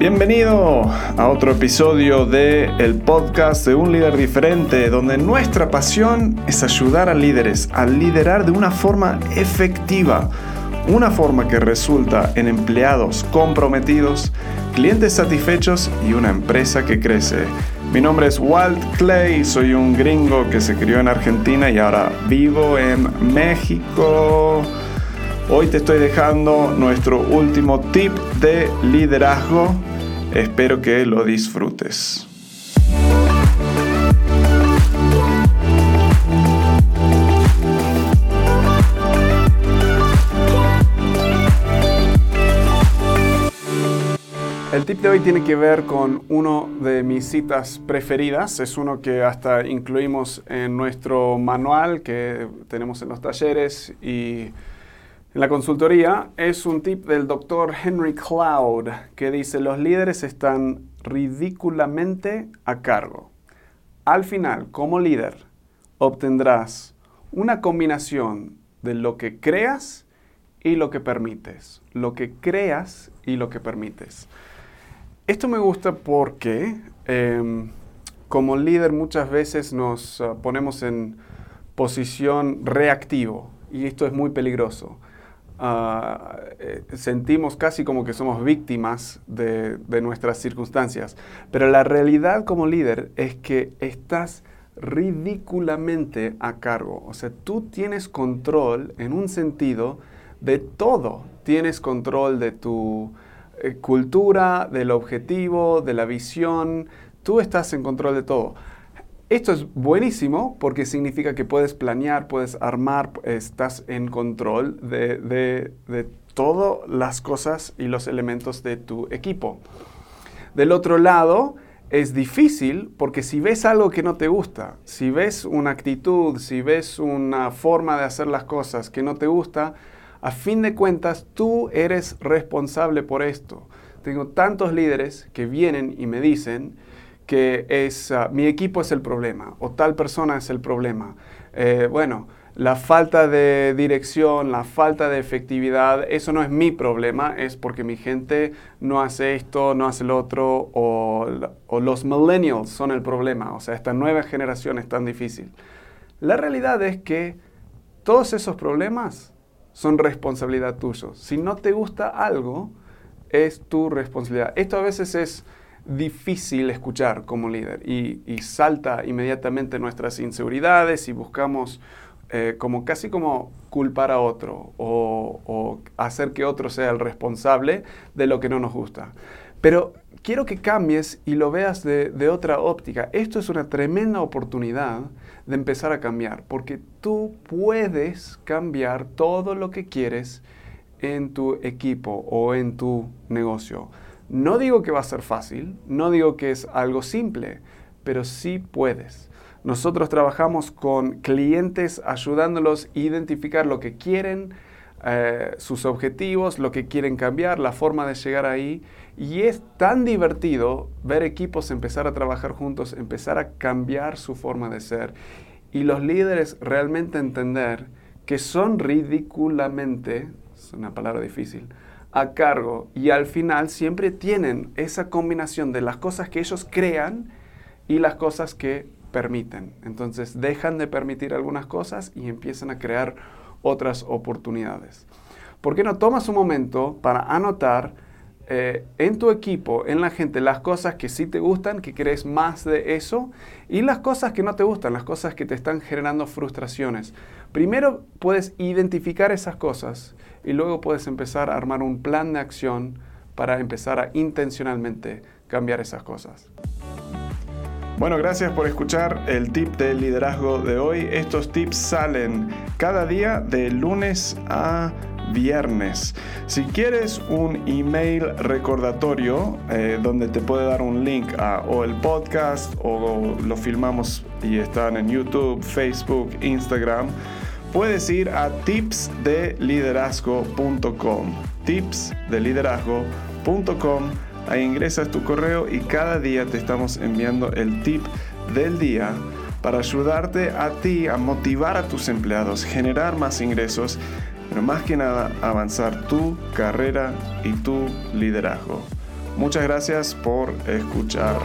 Bienvenido a otro episodio de el podcast de un líder diferente, donde nuestra pasión es ayudar a líderes a liderar de una forma efectiva, una forma que resulta en empleados comprometidos, clientes satisfechos y una empresa que crece. Mi nombre es Walt Clay, soy un gringo que se crió en Argentina y ahora vivo en México. Hoy te estoy dejando nuestro último tip de liderazgo Espero que lo disfrutes. El tip de hoy tiene que ver con uno de mis citas preferidas. Es uno que hasta incluimos en nuestro manual que tenemos en los talleres y en la consultoría es un tip del doctor Henry Cloud que dice los líderes están ridículamente a cargo. Al final, como líder, obtendrás una combinación de lo que creas y lo que permites. Lo que creas y lo que permites. Esto me gusta porque em, como líder muchas veces nos ah, ponemos en posición reactivo y esto es muy peligroso. Ah, eh, sentimos casi como que somos víctimas de, nuestras circunstancias. Pero la realidad como líder es que estás ridículamente a cargo. O sea, tú tienes control en un sentido de todo. Tienes control de tu eh, cultura, del objetivo, de la visión. Tú estás en control de todo. Esto es buenísimo porque significa que puedes planear, puedes armar, estás en control de, todas las cosas y los elementos de tu equipo. Del otro lado, es difícil porque si ves algo que no te gusta, si ves una actitud, si ves una forma de hacer las cosas que no te gusta, a fin de cuentas tú eres responsable por esto. Tengo tantos líderes que vienen y me dicen, que es ah, mi equipo es el problema o tal persona es el problema. Eh, bueno, la falta de dirección, la falta de efectividad, eso no es mi problema, es porque mi gente no hace esto, no hace lo otro, o, o los millennials son el problema, o sea, esta nueva generación es tan difícil. La realidad es que todos esos problemas son responsabilidad tuya. Si no te gusta algo, es tu responsabilidad. Esto a veces es difícil escuchar como líder y, salta inmediatamente nuestras inseguridades y buscamos eh, como casi como culpar a otro o, hacer que otro sea el responsable de lo que no nos gusta. Pero quiero que cambies y lo veas de, de otra óptica. Esto es una tremenda oportunidad de empezar a cambiar, porque tú puedes cambiar todo lo que quieres en tu equipo o en tu negocio. No digo que va a ser fácil, no digo que es algo simple, pero sí puedes. Nosotros trabajamos con clientes ayudándolos a identificar lo que quieren, eh, sus objetivos, lo que quieren cambiar, la forma de llegar ahí. Y es tan divertido ver equipos empezar a trabajar juntos, empezar a cambiar su forma de ser. Y los líderes realmente entender que son ridículamente, es una palabra difícil, a cargo y al final siempre tienen esa combinación de las cosas que ellos crean y las cosas que permiten. Entonces dejan de permitir algunas cosas y empiezan a crear otras oportunidades. ¿Por qué no tomas un momento para anotar eh, en tu equipo, en la gente, las cosas que sí te gustan, que crees más de eso, y las cosas que no te gustan, las cosas que te están generando frustraciones. Primero puedes identificar esas cosas y luego puedes empezar a armar un plan de acción para empezar a intencionalmente cambiar esas cosas. Bueno, gracias por escuchar el tip de liderazgo de hoy. Estos tips salen cada día de lunes a viernes. Si quieres un email recordatorio eh, donde te puede dar un link a o el podcast o lo filmamos y están en YouTube, Facebook, Instagram, puedes ir a tipsdeliderazgo.com. Tipsdeliderazgo.com. Ahí ingresas tu correo y cada día te estamos enviando el tip del día para ayudarte a ti a motivar a tus empleados, generar más ingresos pero más que nada avanzar tu carrera y tu liderazgo. Muchas gracias por escuchar.